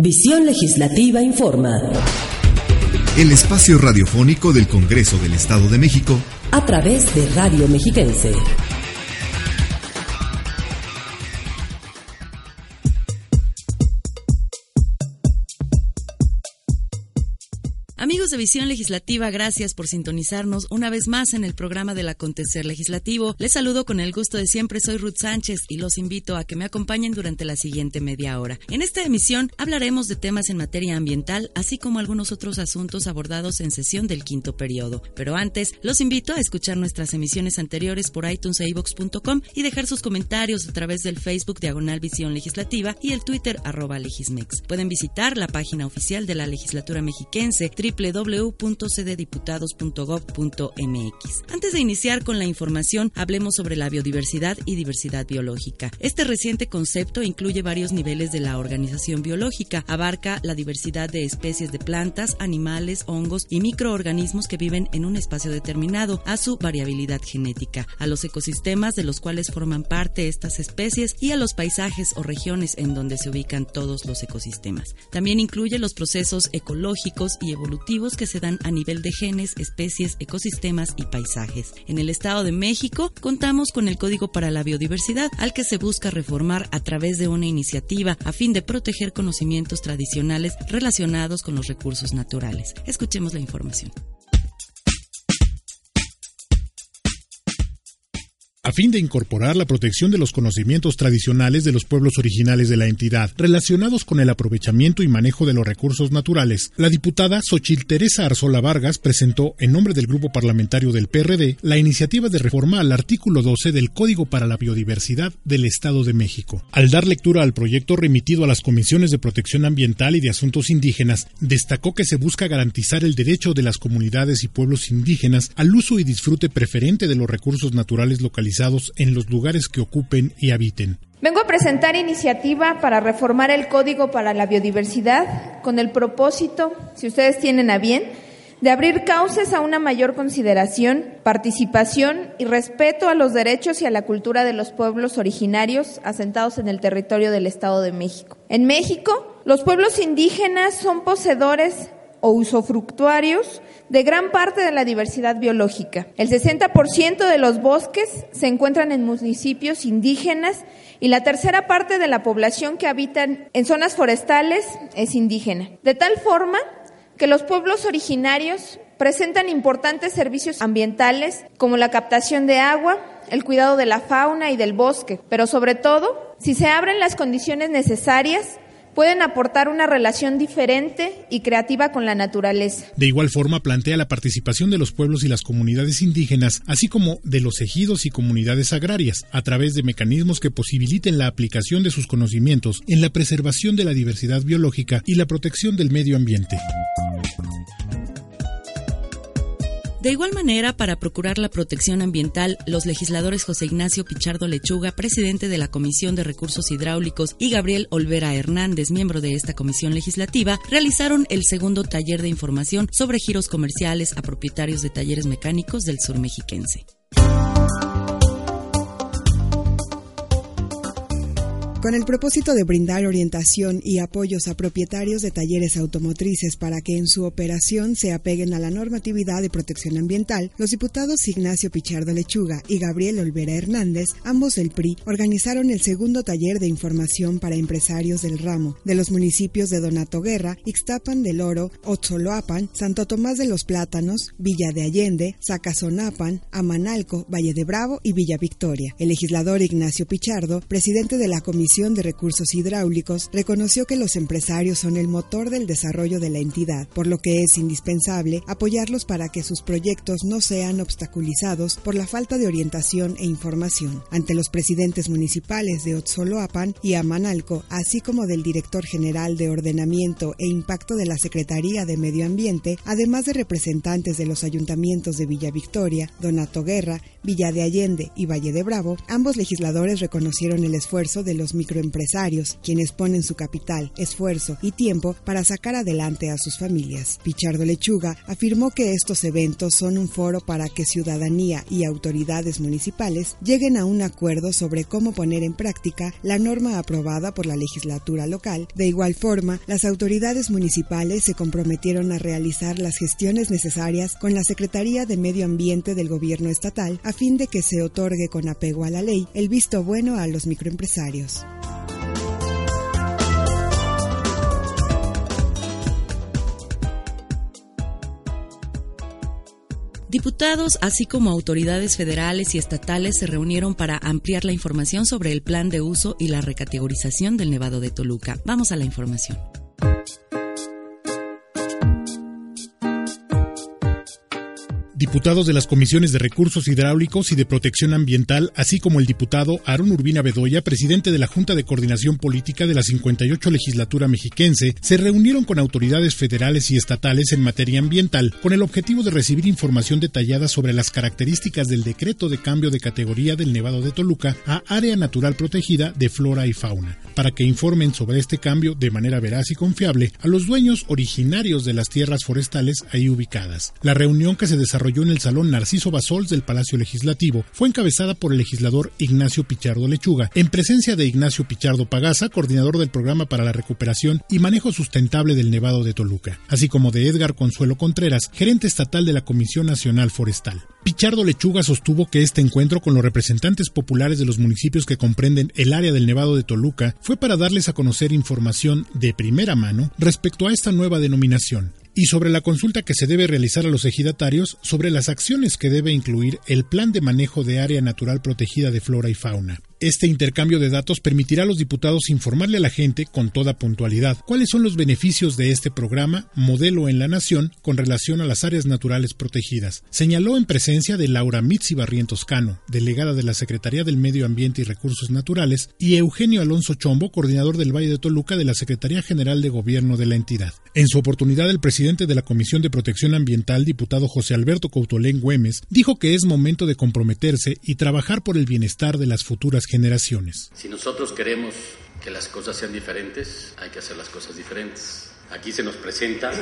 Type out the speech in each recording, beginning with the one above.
Visión Legislativa Informa. El espacio radiofónico del Congreso del Estado de México. A través de Radio Mexiquense. Amigos de Visión Legislativa, gracias por sintonizarnos una vez más en el programa del acontecer legislativo. Les saludo con el gusto de siempre, soy Ruth Sánchez y los invito a que me acompañen durante la siguiente media hora. En esta emisión hablaremos de temas en materia ambiental, así como algunos otros asuntos abordados en sesión del quinto periodo. Pero antes, los invito a escuchar nuestras emisiones anteriores por iTunes e iVox.com y dejar sus comentarios a través del Facebook Diagonal Visión Legislativa y el Twitter arroba Legismex. Pueden visitar la página oficial de la legislatura mexiquense www.cddiputados.gov.mx. Antes de iniciar con la información, hablemos sobre la biodiversidad y diversidad biológica. Este reciente concepto incluye varios niveles de la organización biológica, abarca la diversidad de especies de plantas, animales, hongos y microorganismos que viven en un espacio determinado, a su variabilidad genética, a los ecosistemas de los cuales forman parte estas especies y a los paisajes o regiones en donde se ubican todos los ecosistemas. También incluye los procesos ecológicos y evolutivos que se dan a nivel de genes, especies, ecosistemas y paisajes. En el Estado de México contamos con el Código para la Biodiversidad, al que se busca reformar a través de una iniciativa a fin de proteger conocimientos tradicionales relacionados con los recursos naturales. Escuchemos la información. A fin de incorporar la protección de los conocimientos tradicionales de los pueblos originales de la entidad relacionados con el aprovechamiento y manejo de los recursos naturales, la diputada Xochil Teresa Arzola Vargas presentó, en nombre del grupo parlamentario del PRD, la iniciativa de reforma al artículo 12 del Código para la Biodiversidad del Estado de México. Al dar lectura al proyecto remitido a las comisiones de protección ambiental y de asuntos indígenas, destacó que se busca garantizar el derecho de las comunidades y pueblos indígenas al uso y disfrute preferente de los recursos naturales localizados en los lugares que ocupen y habiten. Vengo a presentar iniciativa para reformar el Código para la Biodiversidad con el propósito, si ustedes tienen a bien, de abrir cauces a una mayor consideración, participación y respeto a los derechos y a la cultura de los pueblos originarios asentados en el territorio del Estado de México. En México, los pueblos indígenas son poseedores o usufructuarios de gran parte de la diversidad biológica. El 60% de los bosques se encuentran en municipios indígenas y la tercera parte de la población que habitan en zonas forestales es indígena. De tal forma que los pueblos originarios presentan importantes servicios ambientales como la captación de agua, el cuidado de la fauna y del bosque, pero sobre todo, si se abren las condiciones necesarias pueden aportar una relación diferente y creativa con la naturaleza. De igual forma, plantea la participación de los pueblos y las comunidades indígenas, así como de los ejidos y comunidades agrarias, a través de mecanismos que posibiliten la aplicación de sus conocimientos en la preservación de la diversidad biológica y la protección del medio ambiente. De igual manera, para procurar la protección ambiental, los legisladores José Ignacio Pichardo Lechuga, presidente de la Comisión de Recursos Hidráulicos, y Gabriel Olvera Hernández, miembro de esta comisión legislativa, realizaron el segundo taller de información sobre giros comerciales a propietarios de talleres mecánicos del sur mexiquense. Con el propósito de brindar orientación y apoyos a propietarios de talleres automotrices para que en su operación se apeguen a la normatividad de protección ambiental, los diputados Ignacio Pichardo Lechuga y Gabriel Olvera Hernández, ambos del PRI, organizaron el segundo taller de información para empresarios del ramo de los municipios de Donato Guerra, Ixtapan del Oro, Otzoloapan, Santo Tomás de los Plátanos, Villa de Allende, Zacazonapan, Amanalco, Valle de Bravo y Villa Victoria. El legislador Ignacio Pichardo, presidente de la Comisión De Recursos Hidráulicos reconoció que los empresarios son el motor del desarrollo de la entidad, por lo que es indispensable apoyarlos para que sus proyectos no sean obstaculizados por la falta de orientación e información. Ante los presidentes municipales de Otzoloapan y Amanalco, así como del director general de Ordenamiento e Impacto de la Secretaría de Medio Ambiente, además de representantes de los ayuntamientos de Villa Victoria, Donato Guerra, Villa de Allende y Valle de Bravo, ambos legisladores reconocieron el esfuerzo de los microempresarios, quienes ponen su capital, esfuerzo y tiempo para sacar adelante a sus familias. Pichardo Lechuga afirmó que estos eventos son un foro para que ciudadanía y autoridades municipales lleguen a un acuerdo sobre cómo poner en práctica la norma aprobada por la legislatura local. De igual forma, las autoridades municipales se comprometieron a realizar las gestiones necesarias con la Secretaría de Medio Ambiente del Gobierno Estatal a fin de que se otorgue con apego a la ley el visto bueno a los microempresarios. Diputados, así como autoridades federales y estatales, se reunieron para ampliar la información sobre el plan de uso y la recategorización del Nevado de Toluca. Vamos a la información. Diputados de las comisiones de recursos hidráulicos y de protección ambiental, así como el diputado Aaron Urbina Bedoya, presidente de la Junta de Coordinación Política de la 58 legislatura mexiquense, se reunieron con autoridades federales y estatales en materia ambiental con el objetivo de recibir información detallada sobre las características del decreto de cambio de categoría del Nevado de Toluca a área natural protegida de flora y fauna, para que informen sobre este cambio de manera veraz y confiable a los dueños originarios de las tierras forestales ahí ubicadas. La reunión que se desarrolló en el Salón Narciso Basols del Palacio Legislativo. Fue encabezada por el legislador Ignacio Pichardo Lechuga, en presencia de Ignacio Pichardo Pagaza, coordinador del Programa para la Recuperación y Manejo Sustentable del Nevado de Toluca, así como de Edgar Consuelo Contreras, gerente estatal de la Comisión Nacional Forestal. Pichardo Lechuga sostuvo que este encuentro con los representantes populares de los municipios que comprenden el área del Nevado de Toluca fue para darles a conocer información de primera mano respecto a esta nueva denominación y sobre la consulta que se debe realizar a los ejidatarios sobre las acciones que debe incluir el Plan de Manejo de Área Natural Protegida de Flora y Fauna. Este intercambio de datos permitirá a los diputados informarle a la gente con toda puntualidad cuáles son los beneficios de este programa modelo en la nación con relación a las áreas naturales protegidas. Señaló en presencia de Laura Mitzi Barrientos Cano, delegada de la Secretaría del Medio Ambiente y Recursos Naturales, y Eugenio Alonso Chombo, coordinador del Valle de Toluca de la Secretaría General de Gobierno de la entidad. En su oportunidad, el presidente de la Comisión de Protección Ambiental, diputado José Alberto Coutolén Güemes, dijo que es momento de comprometerse y trabajar por el bienestar de las futuras generaciones. Si nosotros queremos que las cosas sean diferentes, hay que hacer las cosas diferentes. Aquí se nos presenta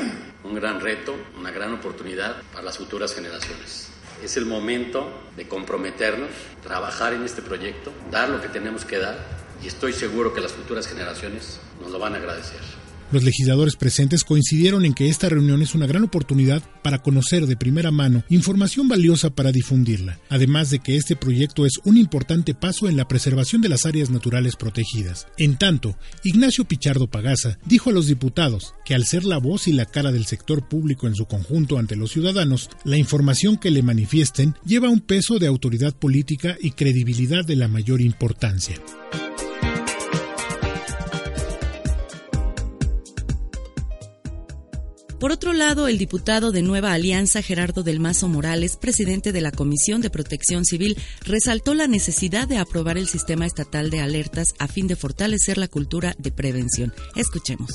un gran reto, una gran oportunidad para las futuras generaciones. Es el momento de comprometernos, trabajar en este proyecto, dar lo que tenemos que dar y estoy seguro que las futuras generaciones nos lo van a agradecer. Los legisladores presentes coincidieron en que esta reunión es una gran oportunidad para conocer de primera mano información valiosa para difundirla, además de que este proyecto es un importante paso en la preservación de las áreas naturales protegidas. En tanto, Ignacio Pichardo Pagaza dijo a los diputados que al ser la voz y la cara del sector público en su conjunto ante los ciudadanos, la información que le manifiesten lleva un peso de autoridad política y credibilidad de la mayor importancia. Por otro lado, el diputado de Nueva Alianza, Gerardo del Mazo Morales, presidente de la Comisión de Protección Civil, resaltó la necesidad de aprobar el sistema estatal de alertas a fin de fortalecer la cultura de prevención. Escuchemos.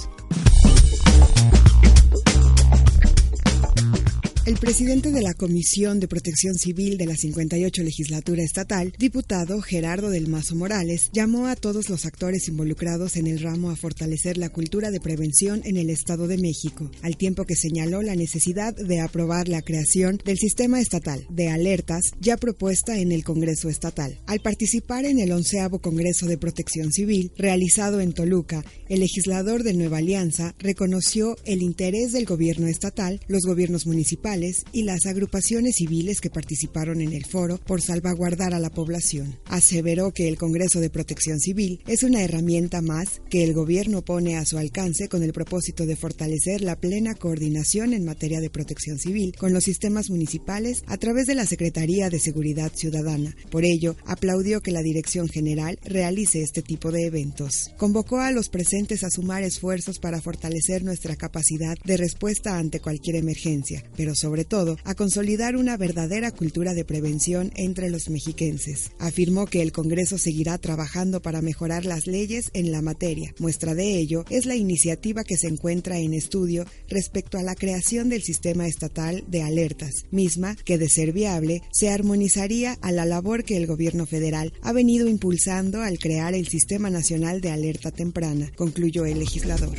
El presidente de la Comisión de Protección Civil de la 58 legislatura estatal, diputado Gerardo del Mazo Morales, llamó a todos los actores involucrados en el ramo a fortalecer la cultura de prevención en el Estado de México, al tiempo que señaló la necesidad de aprobar la creación del sistema estatal de alertas ya propuesta en el Congreso estatal. Al participar en el onceavo Congreso de Protección Civil, realizado en Toluca, el legislador de Nueva Alianza reconoció el interés del gobierno estatal, los gobiernos municipales, y las agrupaciones civiles que participaron en el foro por salvaguardar a la población. Aseveró que el Congreso de Protección Civil es una herramienta más que el gobierno pone a su alcance con el propósito de fortalecer la plena coordinación en materia de protección civil con los sistemas municipales a través de la Secretaría de Seguridad Ciudadana. Por ello, aplaudió que la Dirección General realice este tipo de eventos. Convocó a los presentes a sumar esfuerzos para fortalecer nuestra capacidad de respuesta ante cualquier emergencia, pero sobre todo a consolidar una verdadera cultura de prevención entre los mexiquenses. Afirmó que el Congreso seguirá trabajando para mejorar las leyes en la materia. Muestra de ello es la iniciativa que se encuentra en estudio respecto a la creación del sistema estatal de alertas, misma que de ser viable se armonizaría a la labor que el gobierno federal ha venido impulsando al crear el Sistema Nacional de Alerta Temprana, concluyó el legislador.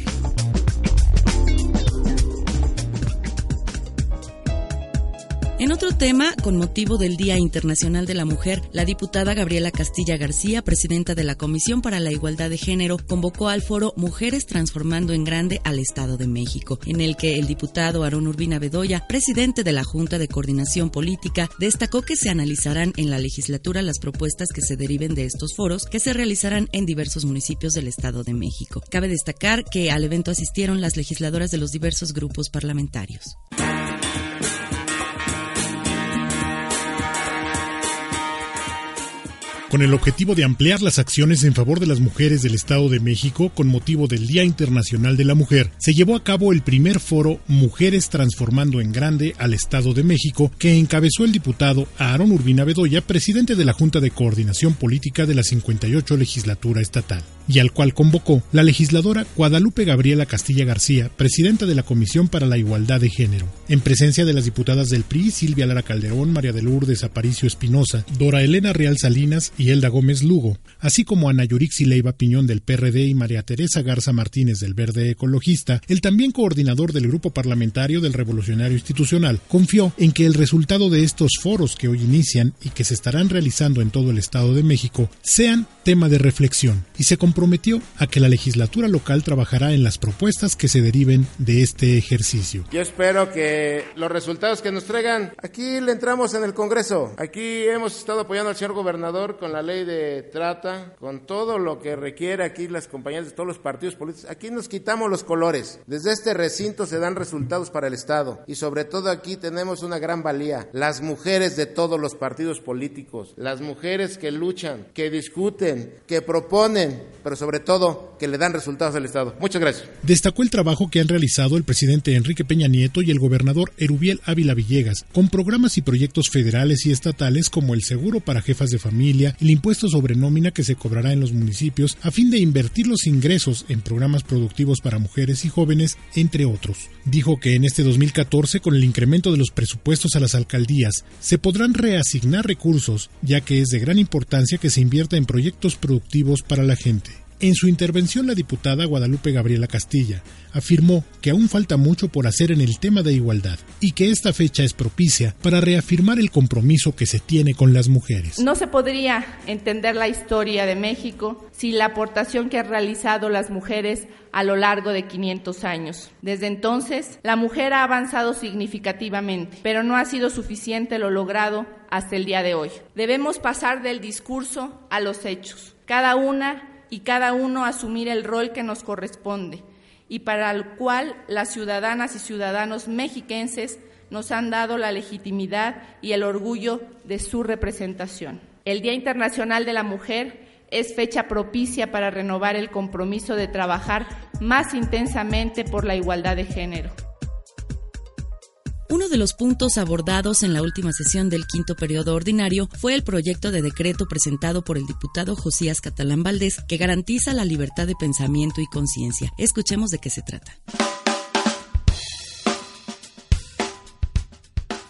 En otro tema, con motivo del Día Internacional de la Mujer, la diputada Gabriela Castilla García, presidenta de la Comisión para la Igualdad de Género, convocó al foro Mujeres Transformando en Grande al Estado de México, en el que el diputado Aarón Urbina Bedoya, presidente de la Junta de Coordinación Política, destacó que se analizarán en la legislatura las propuestas que se deriven de estos foros, que se realizarán en diversos municipios del Estado de México. Cabe destacar que al evento asistieron las legisladoras de los diversos grupos parlamentarios. Con el objetivo de ampliar las acciones en favor de las mujeres del Estado de México con motivo del Día Internacional de la Mujer, se llevó a cabo el primer foro Mujeres Transformando en Grande al Estado de México, que encabezó el diputado Aarón Urbina Bedoya, presidente de la Junta de Coordinación Política de la 58 Legislatura Estatal y al cual convocó la legisladora Guadalupe Gabriela Castilla García, presidenta de la Comisión para la Igualdad de Género, en presencia de las diputadas del PRI, Silvia Lara Calderón, María de Lourdes Aparicio Espinosa, Dora Elena Real Salinas y Elda Gómez Lugo, así como Ana Yurixi Leiva Piñón del PRD y María Teresa Garza Martínez del Verde Ecologista, el también coordinador del grupo parlamentario del Revolucionario Institucional, confió en que el resultado de estos foros que hoy inician y que se estarán realizando en todo el Estado de México sean tema de reflexión y se comprometió a que la legislatura local trabajará en las propuestas que se deriven de este ejercicio. Yo espero que los resultados que nos traigan, aquí le entramos en el Congreso, aquí hemos estado apoyando al señor gobernador con la ley de trata, con todo lo que requiere aquí las compañías de todos los partidos políticos, aquí nos quitamos los colores, desde este recinto se dan resultados para el Estado y sobre todo aquí tenemos una gran valía, las mujeres de todos los partidos políticos, las mujeres que luchan, que discuten, que proponen, pero sobre todo que le dan resultados al Estado. Muchas gracias. Destacó el trabajo que han realizado el presidente Enrique Peña Nieto y el gobernador Erubiel Ávila Villegas con programas y proyectos federales y estatales como el seguro para jefas de familia, el impuesto sobre nómina que se cobrará en los municipios a fin de invertir los ingresos en programas productivos para mujeres y jóvenes, entre otros. Dijo que en este 2014, con el incremento de los presupuestos a las alcaldías, se podrán reasignar recursos, ya que es de gran importancia que se invierta en proyectos productivos para la gente. En su intervención, la diputada Guadalupe Gabriela Castilla afirmó que aún falta mucho por hacer en el tema de igualdad y que esta fecha es propicia para reafirmar el compromiso que se tiene con las mujeres. No se podría entender la historia de México sin la aportación que han realizado las mujeres a lo largo de 500 años. Desde entonces, la mujer ha avanzado significativamente, pero no ha sido suficiente lo logrado hasta el día de hoy. Debemos pasar del discurso a los hechos. Cada una y cada uno asumir el rol que nos corresponde y para el cual las ciudadanas y ciudadanos mexiquenses nos han dado la legitimidad y el orgullo de su representación. El Día Internacional de la Mujer es fecha propicia para renovar el compromiso de trabajar más intensamente por la igualdad de género. Uno de los puntos abordados en la última sesión del quinto periodo ordinario fue el proyecto de decreto presentado por el diputado Josías Catalán Valdés que garantiza la libertad de pensamiento y conciencia. Escuchemos de qué se trata.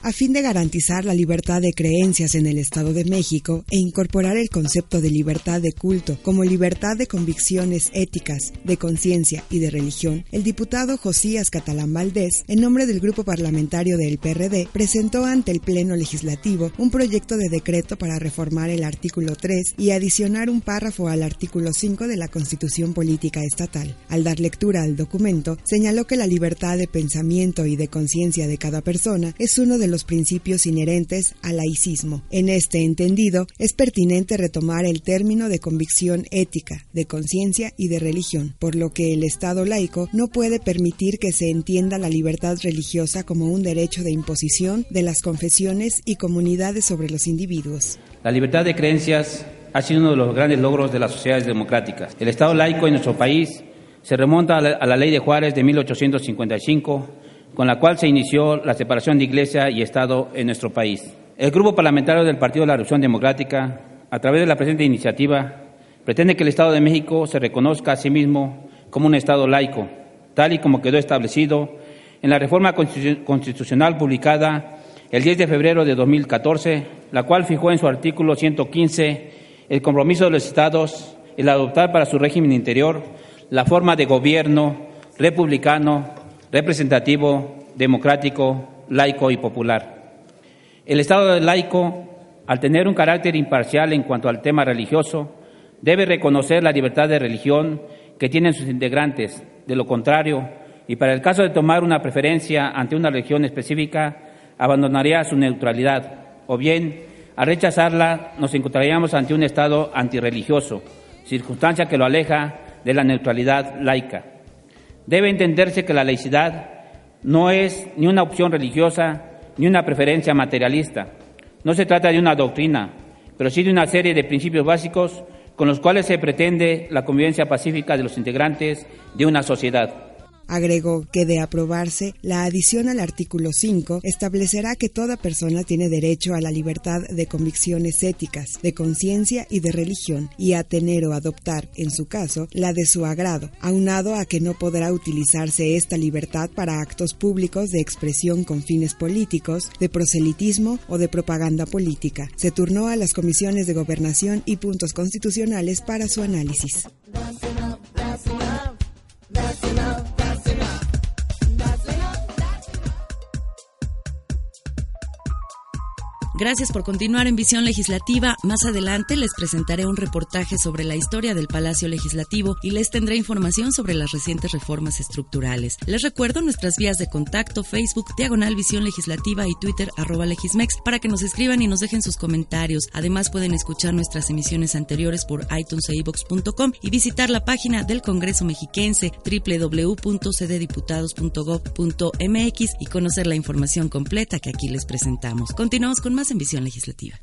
A fin de garantizar la libertad de creencias en el Estado de México e incorporar el concepto de libertad de culto como libertad de convicciones éticas, de conciencia y de religión, el diputado Josías Catalán Valdés, en nombre del grupo parlamentario del PRD, presentó ante el Pleno Legislativo un proyecto de decreto para reformar el artículo 3 y adicionar un párrafo al artículo 5 de la Constitución Política Estatal. Al dar lectura al documento, señaló que la libertad de pensamiento y de conciencia de cada persona es uno de los principios inherentes al laicismo. En este entendido, es pertinente retomar el término de convicción ética, de conciencia y de religión, por lo que el Estado laico no puede permitir que se entienda la libertad religiosa como un derecho de imposición de las confesiones y comunidades sobre los individuos. La libertad de creencias ha sido uno de los grandes logros de las sociedades democráticas. El Estado laico en nuestro país se remonta a la, ley de Juárez de 1855, con la cual se inició la separación de Iglesia y Estado en nuestro país. El Grupo Parlamentario del Partido de la Revolución Democrática, a través de la presente iniciativa, pretende que el Estado de México se reconozca a sí mismo como un Estado laico, tal y como quedó establecido en la reforma constitucional publicada el 10 de febrero de 2014, la cual fijó en su artículo 115 el compromiso de los Estados el adoptar para su régimen interior la forma de gobierno republicano, representativo, democrático, laico y popular. El Estado laico, al tener un carácter imparcial en cuanto al tema religioso, debe reconocer la libertad de religión que tienen sus integrantes. De lo contrario, y para el caso de tomar una preferencia ante una religión específica, abandonaría su neutralidad. O bien, al rechazarla, nos encontraríamos ante un Estado antirreligioso, circunstancia que lo aleja de la neutralidad laica. Debe entenderse que la laicidad no es ni una opción religiosa ni una preferencia materialista. No se trata de una doctrina, pero sí de una serie de principios básicos con los cuales se pretende la convivencia pacífica de los integrantes de una sociedad. Agregó que de aprobarse, la adición al artículo 5 establecerá que toda persona tiene derecho a la libertad de convicciones éticas, de conciencia y de religión, y a tener o adoptar, en su caso, la de su agrado, aunado a que no podrá utilizarse esta libertad para actos públicos de expresión con fines políticos, de proselitismo o de propaganda política. Se turnó a las comisiones de gobernación y puntos constitucionales para su análisis. Gracias por continuar en Visión Legislativa. Más adelante les presentaré un reportaje sobre la historia del Palacio Legislativo y les tendré información sobre las recientes reformas estructurales. Les recuerdo nuestras vías de contacto, Facebook, Diagonal Visión Legislativa y Twitter, arroba Legismex, para que nos escriban y nos dejen sus comentarios. Además pueden escuchar nuestras emisiones anteriores por iTunes e iVox.com y visitar la página del Congreso Mexiquense www.cddiputados.gov.mx y conocer la información completa que aquí les presentamos. Continuamos con más en visión legislativa.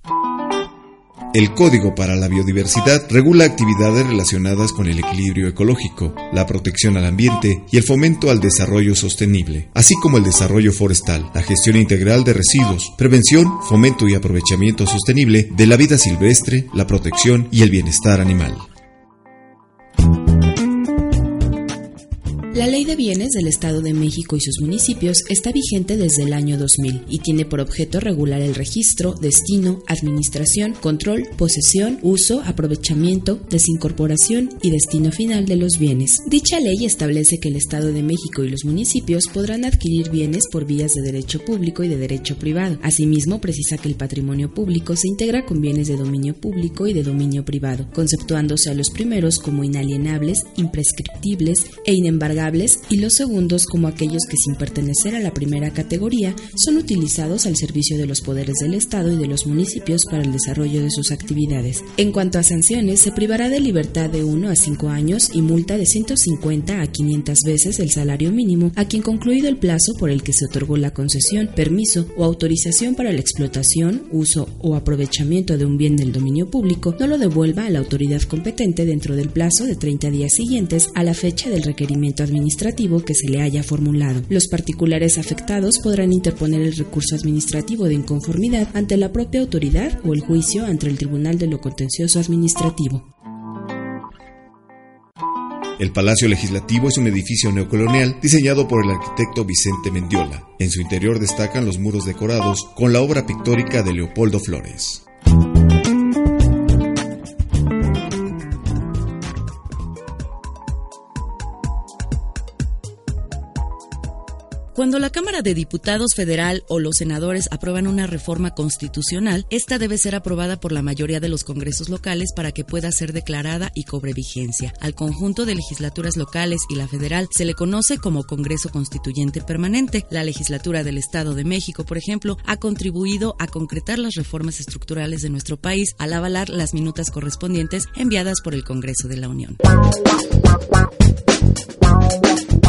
El Código para la Biodiversidad regula actividades relacionadas con el equilibrio ecológico, la protección al ambiente y el fomento al desarrollo sostenible, así como el desarrollo forestal, la gestión integral de residuos, prevención, fomento y aprovechamiento sostenible de la vida silvestre, la protección y el bienestar animal. La Ley de Bienes del Estado de México y sus municipios está vigente desde el año 2000 y tiene por objeto regular el registro, destino, administración, control, posesión, uso, aprovechamiento, desincorporación y destino final de los bienes. Dicha ley establece que el Estado de México y los municipios podrán adquirir bienes por vías de derecho público y de derecho privado. Asimismo, precisa que el patrimonio público se integra con bienes de dominio público y de dominio privado, conceptuándose a los primeros como inalienables, imprescriptibles e inembargables y los segundos como aquellos que sin pertenecer a la primera categoría son utilizados al servicio de los poderes del Estado y de los municipios para el desarrollo de sus actividades. En cuanto a sanciones, se privará de libertad de 1 a 5 años y multa de 150 a 500 veces el salario mínimo a quien concluido el plazo por el que se otorgó la concesión, permiso o autorización para la explotación, uso o aprovechamiento de un bien del dominio público no lo devuelva a la autoridad competente dentro del plazo de 30 días siguientes a la fecha del requerimiento administrativo que se le haya formulado. Los particulares afectados podrán interponer el recurso administrativo de inconformidad ante la propia autoridad o el juicio ante el Tribunal de lo Contencioso Administrativo. El Palacio Legislativo es un edificio neocolonial diseñado por el arquitecto Vicente Mendiola. En su interior destacan los muros decorados con la obra pictórica de Leopoldo Flores. Cuando la Cámara de Diputados Federal o los senadores aprueban una reforma constitucional, esta debe ser aprobada por la mayoría de los congresos locales para que pueda ser declarada y cobre vigencia. Al conjunto de legislaturas locales y la federal se le conoce como Congreso Constituyente Permanente. La legislatura del Estado de México, por ejemplo, ha contribuido a concretar las reformas estructurales de nuestro país al avalar las minutas correspondientes enviadas por el Congreso de la Unión.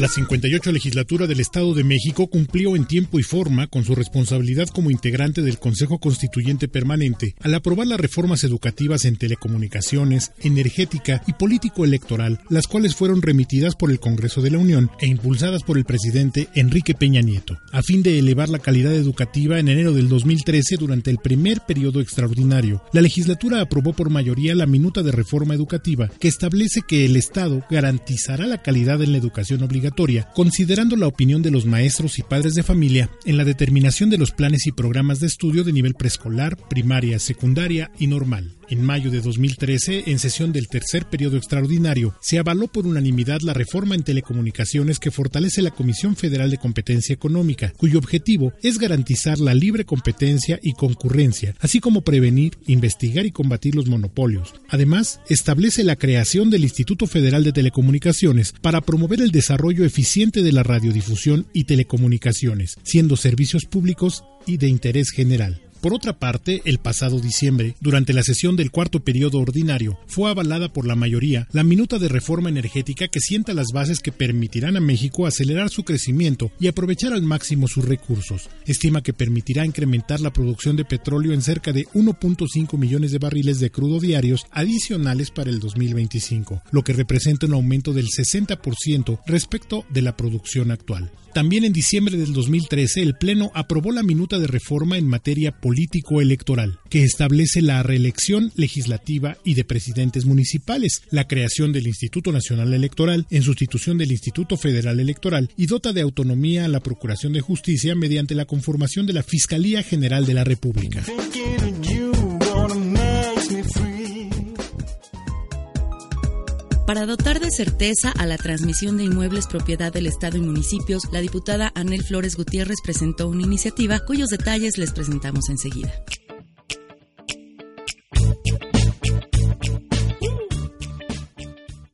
La 58 legislatura del Estado de México cumplió en tiempo y forma con su responsabilidad como integrante del Consejo Constituyente Permanente al aprobar las reformas educativas en telecomunicaciones, energética y político electoral, las cuales fueron remitidas por el Congreso de la Unión e impulsadas por el presidente Enrique Peña Nieto, a fin de elevar la calidad educativa en enero del 2013 durante el primer periodo extraordinario. La legislatura aprobó por mayoría la minuta de reforma educativa que establece que el Estado garantizará la calidad en la educación obligatoria considerando la opinión de los maestros y padres de familia en la determinación de los planes y programas de estudio de nivel preescolar, primaria, secundaria y normal. En mayo de 2013, en sesión del tercer periodo extraordinario, se avaló por unanimidad la reforma en telecomunicaciones que fortalece la Comisión Federal de Competencia Económica, cuyo objetivo es garantizar la libre competencia y concurrencia, así como prevenir, investigar y combatir los monopolios. Además, establece la creación del Instituto Federal de Telecomunicaciones para promover el desarrollo eficiente de la radiodifusión y telecomunicaciones, siendo servicios públicos y de interés general. Por otra parte, el pasado diciembre, durante la sesión del cuarto periodo ordinario, fue avalada por la mayoría la minuta de reforma energética que sienta las bases que permitirán a México acelerar su crecimiento y aprovechar al máximo sus recursos. Estima que permitirá incrementar la producción de petróleo en cerca de 1.5 millones de barriles de crudo diarios adicionales para el 2025, lo que representa un aumento del 60% respecto de la producción actual. También en diciembre del 2013 el Pleno aprobó la minuta de reforma en materia político-electoral, que establece la reelección legislativa y de presidentes municipales, la creación del Instituto Nacional Electoral en sustitución del Instituto Federal Electoral y dota de autonomía a la Procuración de Justicia mediante la conformación de la Fiscalía General de la República. Para dotar de certeza a la transmisión de inmuebles propiedad del Estado y municipios, la diputada Anel Flores Gutiérrez presentó una iniciativa cuyos detalles les presentamos enseguida.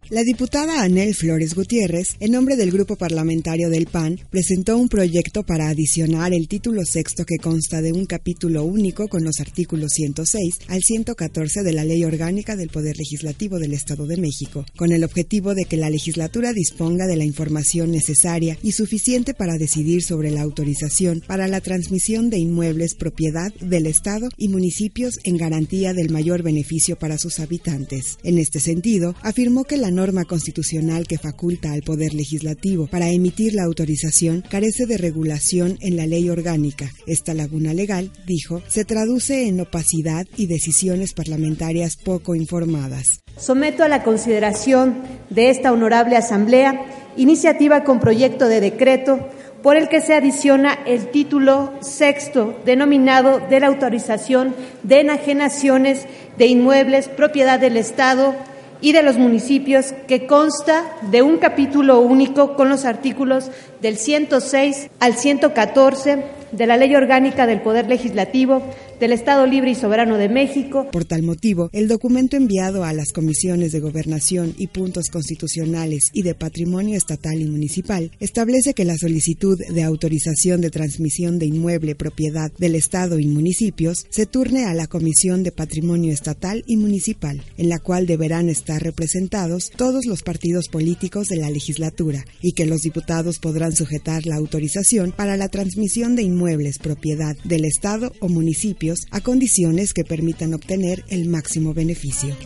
La diputada Anel Flores Gutiérrez, en nombre del grupo parlamentario del PAN, presentó un proyecto para adicionar el título sexto que consta de un capítulo único con los artículos 106 al 114 de la Ley Orgánica del Poder Legislativo del Estado de México, con el objetivo de que la legislatura disponga de la información necesaria y suficiente para decidir sobre la autorización para la transmisión de inmuebles propiedad del Estado y municipios en garantía del mayor beneficio para sus habitantes. En este sentido, afirmó que la norma constitucional que faculta al Poder Legislativo para emitir la autorización carece de regulación en la ley orgánica. Esta laguna legal, dijo, se traduce en opacidad y decisiones parlamentarias poco informadas. Someto a la consideración de esta honorable Asamblea iniciativa con proyecto de decreto por el que se adiciona el título sexto denominado de la autorización de enajenaciones de inmuebles propiedad del Estado y de los municipios que consta de un capítulo único con los artículos del 106 al 114 de la Ley Orgánica del Poder Legislativo del Estado Libre y Soberano de México. Por tal motivo, el documento enviado a las comisiones de gobernación y puntos constitucionales y de patrimonio estatal y municipal establece que la solicitud de autorización de transmisión de inmueble propiedad del Estado y municipios se turne a la Comisión de Patrimonio Estatal y Municipal, en la cual deberán estar representados todos los partidos políticos de la legislatura y que los diputados podrán sujetar la autorización para la transmisión de inmuebles propiedad del Estado o municipio a condiciones que permitan obtener el máximo beneficio.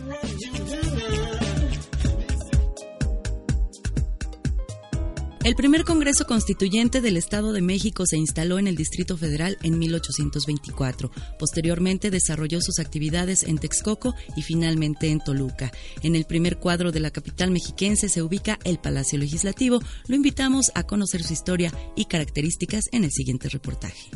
El primer Congreso Constituyente del Estado de México se instaló en el Distrito Federal en 1824. Posteriormente desarrolló sus actividades en Texcoco y finalmente en Toluca. En el primer cuadro de la capital mexiquense se ubica el Palacio Legislativo. Lo invitamos a conocer su historia y características en el siguiente reportaje.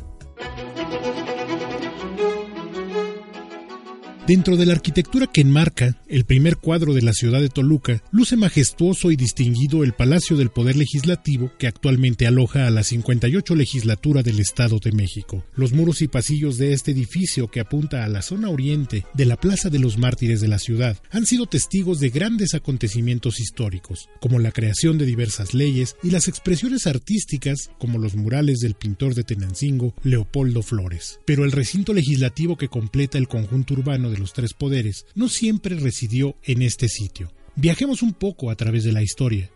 Dentro de la arquitectura que enmarca el primer cuadro de la ciudad de Toluca, luce majestuoso y distinguido el Palacio del Poder Legislativo que actualmente aloja a la 58 legislatura del Estado de México. Los muros y pasillos de este edificio que apunta a la zona oriente de la Plaza de los Mártires de la ciudad han sido testigos de grandes acontecimientos históricos, como la creación de diversas leyes y las expresiones artísticas como los murales del pintor de Tenancingo, Leopoldo Flores. Pero el recinto legislativo que completa el conjunto urbano de los tres poderes no siempre residió en este sitio. Viajemos un poco a través de la historia.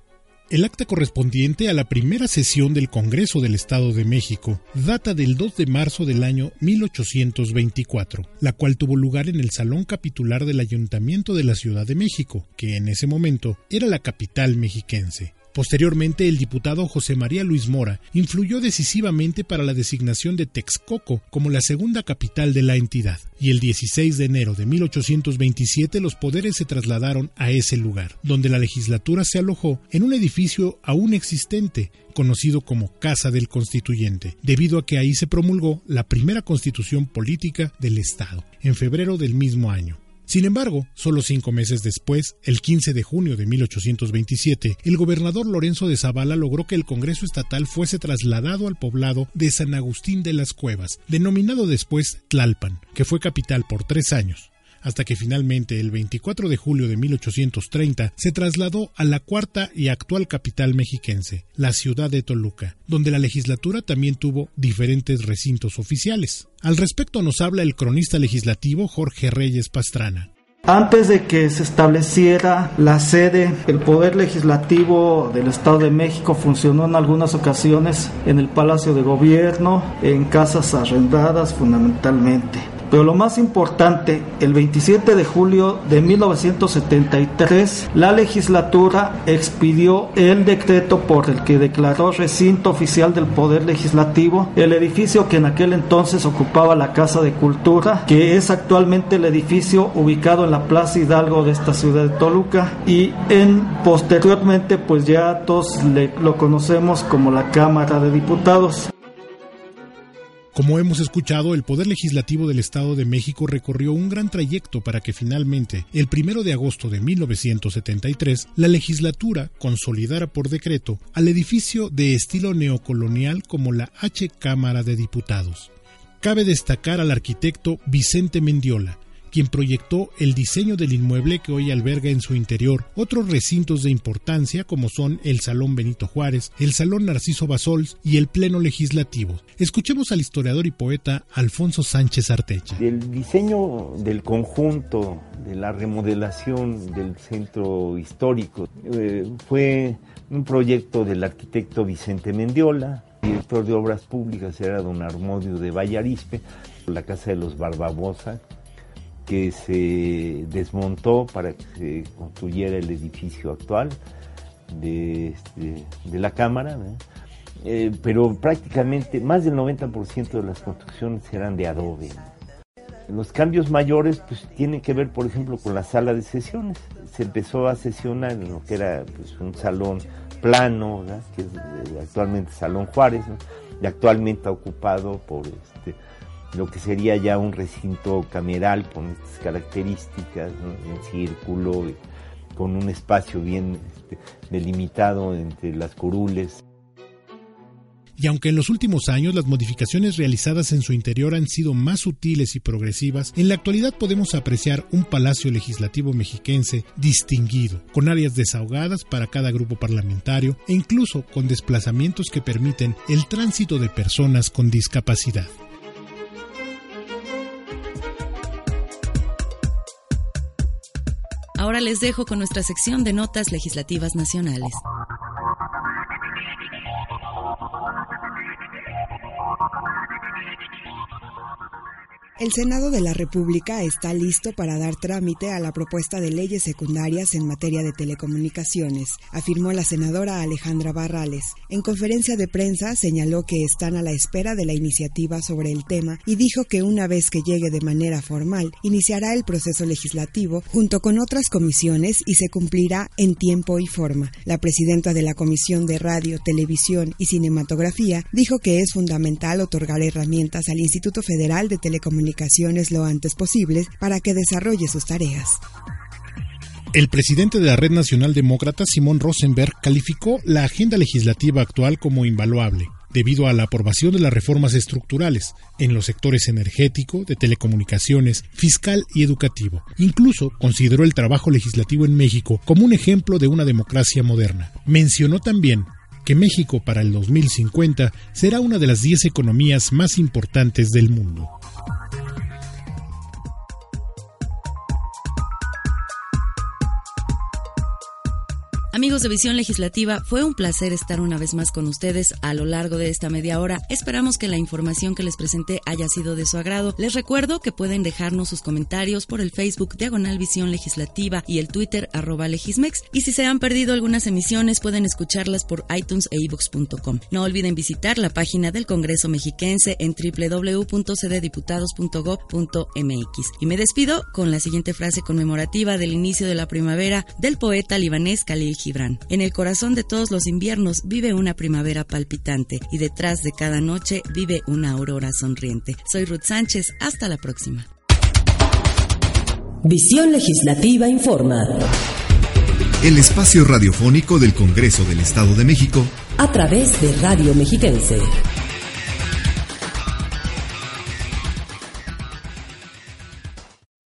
El acta correspondiente a la primera sesión del Congreso del Estado de México data del 2 de marzo del año 1824, la cual tuvo lugar en el Salón Capitular del Ayuntamiento de la Ciudad de México, que en ese momento era la capital mexiquense. Posteriormente, el diputado José María Luis Mora influyó decisivamente para la designación de Texcoco como la segunda capital de la entidad, y el 16 de enero de 1827 los poderes se trasladaron a ese lugar, donde la legislatura se alojó en un edificio aún existente, conocido como Casa del Constituyente, debido a que ahí se promulgó la primera constitución política del Estado, en febrero del mismo año. Sin embargo, solo cinco meses después, el 15 de junio de 1827, el gobernador Lorenzo de Zavala logró que el Congreso Estatal fuese trasladado al poblado de San Agustín de las Cuevas, denominado después Tlalpan, que fue capital por tres años hasta que finalmente el 24 de julio de 1830 se trasladó a la cuarta y actual capital mexiquense, la ciudad de Toluca, donde la legislatura también tuvo diferentes recintos oficiales. Al respecto nos habla el cronista legislativo Jorge Reyes Pastrana. Antes de que se estableciera la sede, el Poder Legislativo del Estado de México funcionó en algunas ocasiones en el Palacio de Gobierno, en casas arrendadas fundamentalmente. Pero lo más importante, el 27 de julio de 1973, la legislatura expidió el decreto por el que declaró recinto oficial del Poder Legislativo el edificio que en aquel entonces ocupaba la Casa de Cultura, que es actualmente el edificio ubicado en la Plaza Hidalgo de esta ciudad de Toluca y en posteriormente pues ya todos lo conocemos como la Cámara de Diputados. Como hemos escuchado, el Poder Legislativo del Estado de México recorrió un gran trayecto para que finalmente, el 1 de agosto de 1973, la legislatura consolidara por decreto al edificio de estilo neocolonial como la H Cámara de Diputados. Cabe destacar al arquitecto Vicente Mendiola, quien proyectó el diseño del inmueble que hoy alberga en su interior otros recintos de importancia como son el Salón Benito Juárez, el Salón Narciso Basols y el Pleno Legislativo. Escuchemos al historiador y poeta Alfonso Sánchez Artecha. El diseño del conjunto, de la remodelación del centro histórico, eh, fue un proyecto del arquitecto Vicente Mendiola, director de obras públicas era don Armodio de Vallarispe, la Casa de los Barbabosa, que se desmontó para que se construyera el edificio actual de, este, la Cámara, eh, pero prácticamente más del 90% de las construcciones eran de adobe. Los cambios mayores pues, tienen que ver, por ejemplo, con la sala de sesiones. Se empezó a sesionar en lo que era pues, un salón plano, que es eh, actualmente Salón Juárez, y actualmente ocupado por este, lo que sería ya un recinto cameral con estas características, en círculo, con un espacio bien este, delimitado entre las curules. Y aunque en los últimos años las modificaciones realizadas en su interior han sido más sutiles y progresivas, en la actualidad podemos apreciar un palacio legislativo mexiquense distinguido, con áreas desahogadas para cada grupo parlamentario e incluso con desplazamientos que permiten el tránsito de personas con discapacidad. Ahora les dejo con nuestra sección de notas legislativas nacionales. El Senado de la República está listo para dar trámite a la propuesta de leyes secundarias en materia de telecomunicaciones, afirmó la senadora Alejandra Barrales. En conferencia de prensa señaló que están a la espera de la iniciativa sobre el tema y dijo que una vez que llegue de manera formal, iniciará el proceso legislativo junto con otras comisiones y se cumplirá en tiempo y forma. La presidenta de la Comisión de Radio, Televisión y Cinematografía dijo que es fundamental otorgar herramientas al Instituto Federal de Telecomunicaciones lo antes posible para que desarrolle sus tareas. El presidente de la Red Nacional Demócrata, Simón Rosenberg, calificó la agenda legislativa actual como invaluable, debido a la aprobación de las reformas estructurales en los sectores energético, de telecomunicaciones, fiscal y educativo. Incluso consideró el trabajo legislativo en México como un ejemplo de una democracia moderna. Mencionó también que México para el 2050 será una de las 10 economías más importantes del mundo. Amigos de Visión Legislativa, fue un placer estar una vez más con ustedes a lo largo de esta media hora. Esperamos que la información que les presenté haya sido de su agrado. Les recuerdo que pueden dejarnos sus comentarios por el Facebook Diagonal Visión Legislativa y el Twitter arroba Legismex. Y si se han perdido algunas emisiones, pueden escucharlas por iTunes e iVoox.com. No olviden visitar la página del Congreso Mexiquense en www.cddiputados.gov.mx. Y me despido con la siguiente frase conmemorativa del inicio de la primavera del poeta libanés Khalil Gibran. En el corazón de todos los inviernos vive una primavera palpitante y detrás de cada noche vive una aurora sonriente. Soy Ruth Sánchez, hasta la próxima. Visión Legislativa Informa. El espacio radiofónico del Congreso del Estado de México a través de Radio Mexiquense.